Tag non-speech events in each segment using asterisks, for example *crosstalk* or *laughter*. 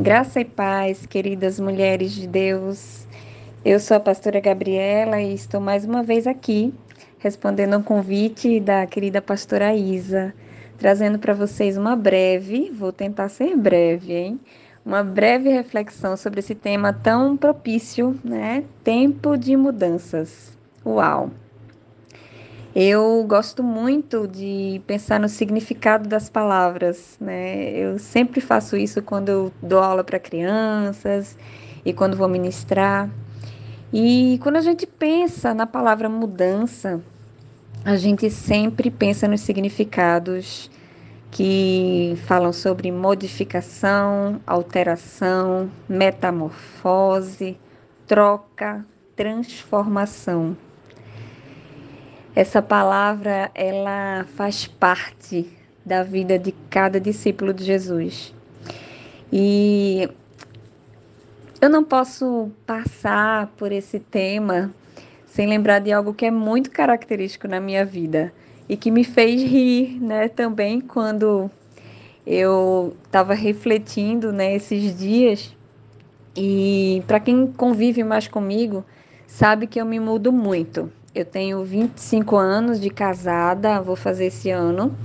Graça e paz, queridas mulheres de Deus. Eu sou a pastora Gabriela e estou mais uma vez aqui respondendo ao convite da querida pastora Isa, trazendo para vocês uma breve, vou tentar ser breve, hein? Uma breve reflexão sobre esse tema tão propício, né? Tempo de mudanças. Uau! Eu gosto muito de pensar no significado das palavras, né? Eu sempre faço isso quando eu dou aula para crianças e quando vou ministrar. E quando a gente pensa na palavra mudança, a gente sempre pensa nos significados que falam sobre modificação, alteração, metamorfose, troca, transformação. Essa palavra ela faz parte da vida de cada discípulo de Jesus. E eu não posso passar por esse tema sem lembrar de algo que é muito característico na minha vida e que me fez rir, né, também quando eu estava refletindo, né, dias. E para quem convive mais comigo, sabe que eu me mudo muito. Eu tenho 25 anos de casada, vou fazer esse ano.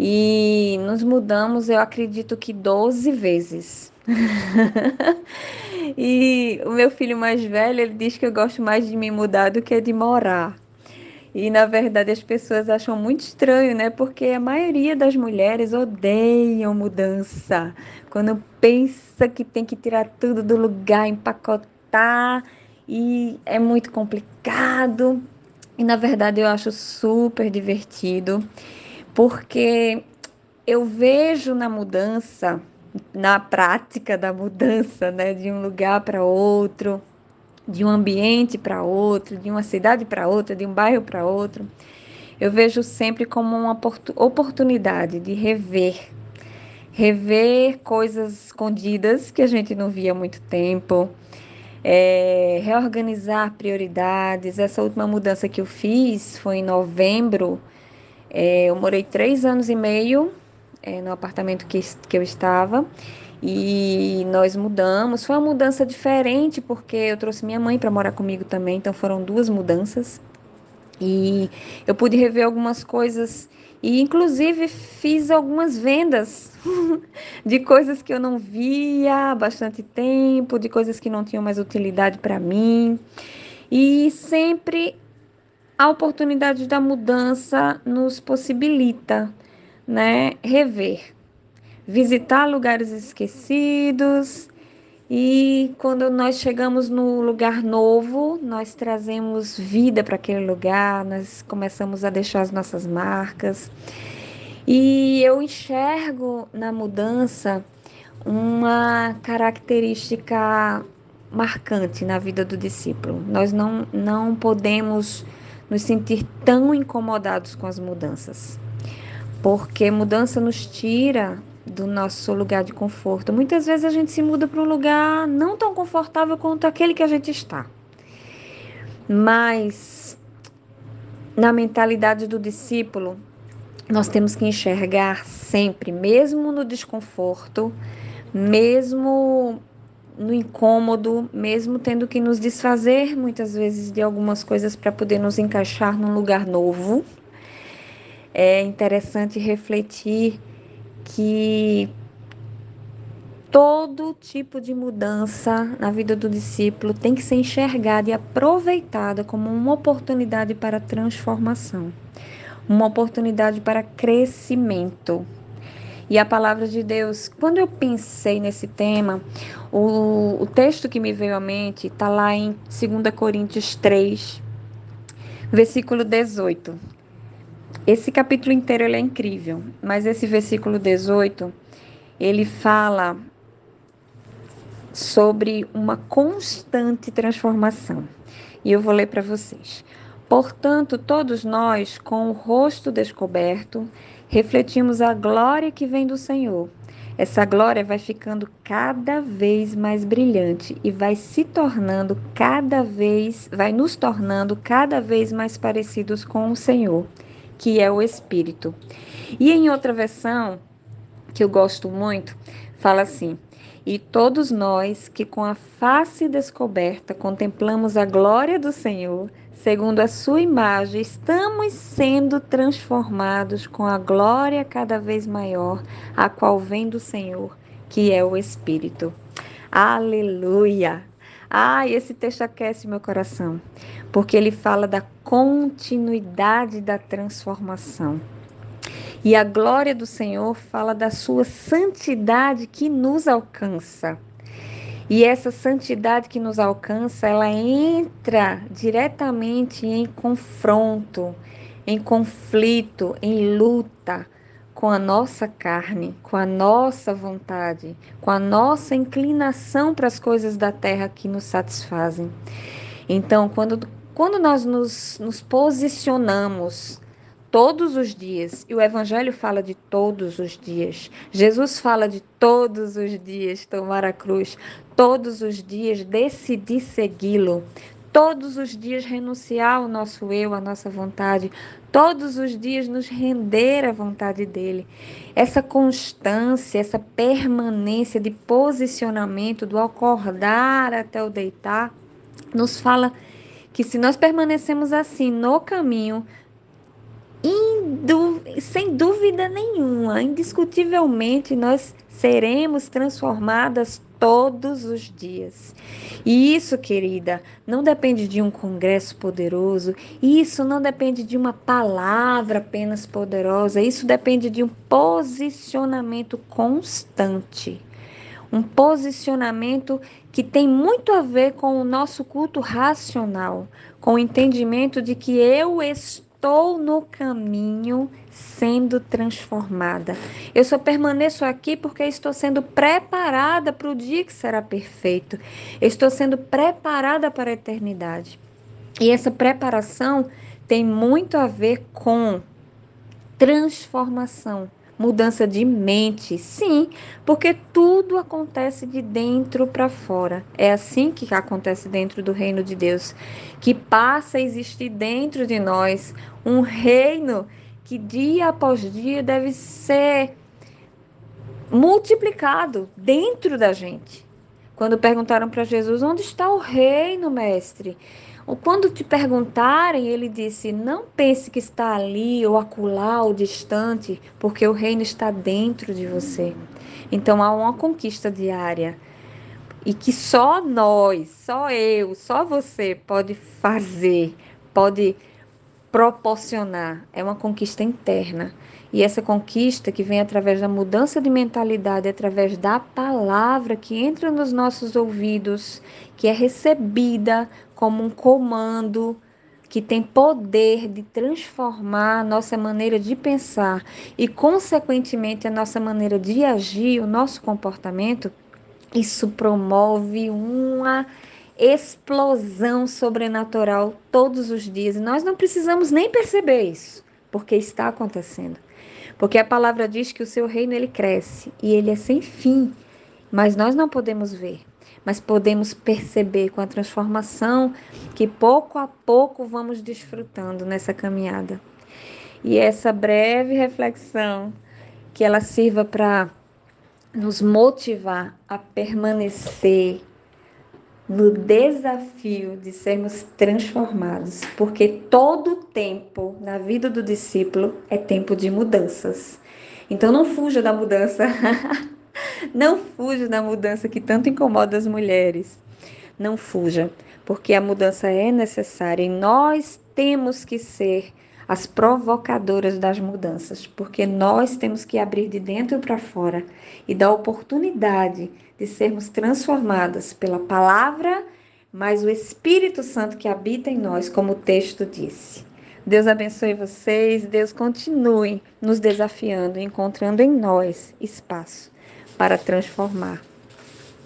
E nos mudamos, eu acredito que 12 vezes. *laughs* e o meu filho mais velho, ele diz que eu gosto mais de me mudar do que de morar. E na verdade as pessoas acham muito estranho, né? Porque a maioria das mulheres odeiam mudança. Quando pensa que tem que tirar tudo do lugar, empacotar, e é muito complicado. E na verdade eu acho super divertido, porque eu vejo na mudança, na prática da mudança, né, de um lugar para outro, de um ambiente para outro, de uma cidade para outra, de um bairro para outro, eu vejo sempre como uma oportunidade de rever, rever coisas escondidas que a gente não via há muito tempo, é, reorganizar prioridades. Essa última mudança que eu fiz foi em novembro. É, eu morei três anos e meio é, no apartamento que, que eu estava e nós mudamos. Foi uma mudança diferente porque eu trouxe minha mãe para morar comigo também, então foram duas mudanças. E eu pude rever algumas coisas e inclusive fiz algumas vendas *laughs* de coisas que eu não via há bastante tempo, de coisas que não tinham mais utilidade para mim. E sempre a oportunidade da mudança nos possibilita, né, rever, visitar lugares esquecidos, e quando nós chegamos no lugar novo, nós trazemos vida para aquele lugar, nós começamos a deixar as nossas marcas. E eu enxergo na mudança uma característica marcante na vida do discípulo. Nós não, não podemos nos sentir tão incomodados com as mudanças, porque mudança nos tira do nosso lugar de conforto. Muitas vezes a gente se muda para um lugar não tão confortável quanto aquele que a gente está. Mas na mentalidade do discípulo, nós temos que enxergar sempre, mesmo no desconforto, mesmo no incômodo, mesmo tendo que nos desfazer muitas vezes de algumas coisas para poder nos encaixar num lugar novo. É interessante refletir que todo tipo de mudança na vida do discípulo tem que ser enxergada e aproveitada como uma oportunidade para transformação, uma oportunidade para crescimento. E a palavra de Deus, quando eu pensei nesse tema, o, o texto que me veio à mente está lá em 2 Coríntios 3, versículo 18. Esse capítulo inteiro é incrível, mas esse versículo 18, ele fala sobre uma constante transformação. E eu vou ler para vocês. Portanto, todos nós, com o rosto descoberto, refletimos a glória que vem do Senhor. Essa glória vai ficando cada vez mais brilhante e vai se tornando cada vez, vai nos tornando cada vez mais parecidos com o Senhor que é o espírito. E em outra versão, que eu gosto muito, fala assim: E todos nós que com a face descoberta contemplamos a glória do Senhor, segundo a sua imagem, estamos sendo transformados com a glória cada vez maior, a qual vem do Senhor, que é o Espírito. Aleluia! Ah, esse texto aquece meu coração, porque ele fala da continuidade da transformação. E a glória do Senhor fala da sua santidade que nos alcança. E essa santidade que nos alcança, ela entra diretamente em confronto, em conflito, em luta com a nossa carne, com a nossa vontade, com a nossa inclinação para as coisas da terra que nos satisfazem. Então, quando, quando nós nos, nos posicionamos todos os dias. E o Evangelho fala de todos os dias. Jesus fala de todos os dias tomar a cruz, todos os dias decidir segui-lo, todos os dias renunciar ao nosso eu, à nossa vontade, todos os dias nos render à vontade dele. Essa constância, essa permanência de posicionamento do acordar até o deitar, nos fala que se nós permanecemos assim no caminho, sem dúvida nenhuma, indiscutivelmente, nós seremos transformadas todos os dias. E isso, querida, não depende de um congresso poderoso, isso não depende de uma palavra apenas poderosa, isso depende de um posicionamento constante. Um posicionamento que tem muito a ver com o nosso culto racional, com o entendimento de que eu estou estou no caminho sendo transformada. Eu só permaneço aqui porque estou sendo preparada para o dia que será perfeito. Eu estou sendo preparada para a eternidade. E essa preparação tem muito a ver com transformação mudança de mente. Sim, porque tudo acontece de dentro para fora. É assim que acontece dentro do reino de Deus, que passa a existir dentro de nós um reino que dia após dia deve ser multiplicado dentro da gente. Quando perguntaram para Jesus: "Onde está o reino, mestre?" Ou quando te perguntarem, ele disse: Não pense que está ali ou acolá ou distante, porque o reino está dentro de você. Então há uma conquista diária. E que só nós, só eu, só você pode fazer, pode proporcionar. É uma conquista interna. E essa conquista que vem através da mudança de mentalidade, através da palavra que entra nos nossos ouvidos, que é recebida como um comando, que tem poder de transformar a nossa maneira de pensar e, consequentemente, a nossa maneira de agir, o nosso comportamento, isso promove uma explosão sobrenatural todos os dias. Nós não precisamos nem perceber isso, porque está acontecendo. Porque a palavra diz que o seu reino ele cresce e ele é sem fim, mas nós não podemos ver, mas podemos perceber com a transformação que pouco a pouco vamos desfrutando nessa caminhada. E essa breve reflexão que ela sirva para nos motivar a permanecer no desafio de sermos transformados, porque todo tempo na vida do discípulo é tempo de mudanças. Então não fuja da mudança. *laughs* não fuja da mudança que tanto incomoda as mulheres. Não fuja, porque a mudança é necessária e nós temos que ser as provocadoras das mudanças, porque nós temos que abrir de dentro para fora e dar oportunidade de sermos transformadas pela palavra, mas o Espírito Santo que habita em nós, como o texto disse. Deus abençoe vocês, Deus continue nos desafiando, encontrando em nós espaço para transformar.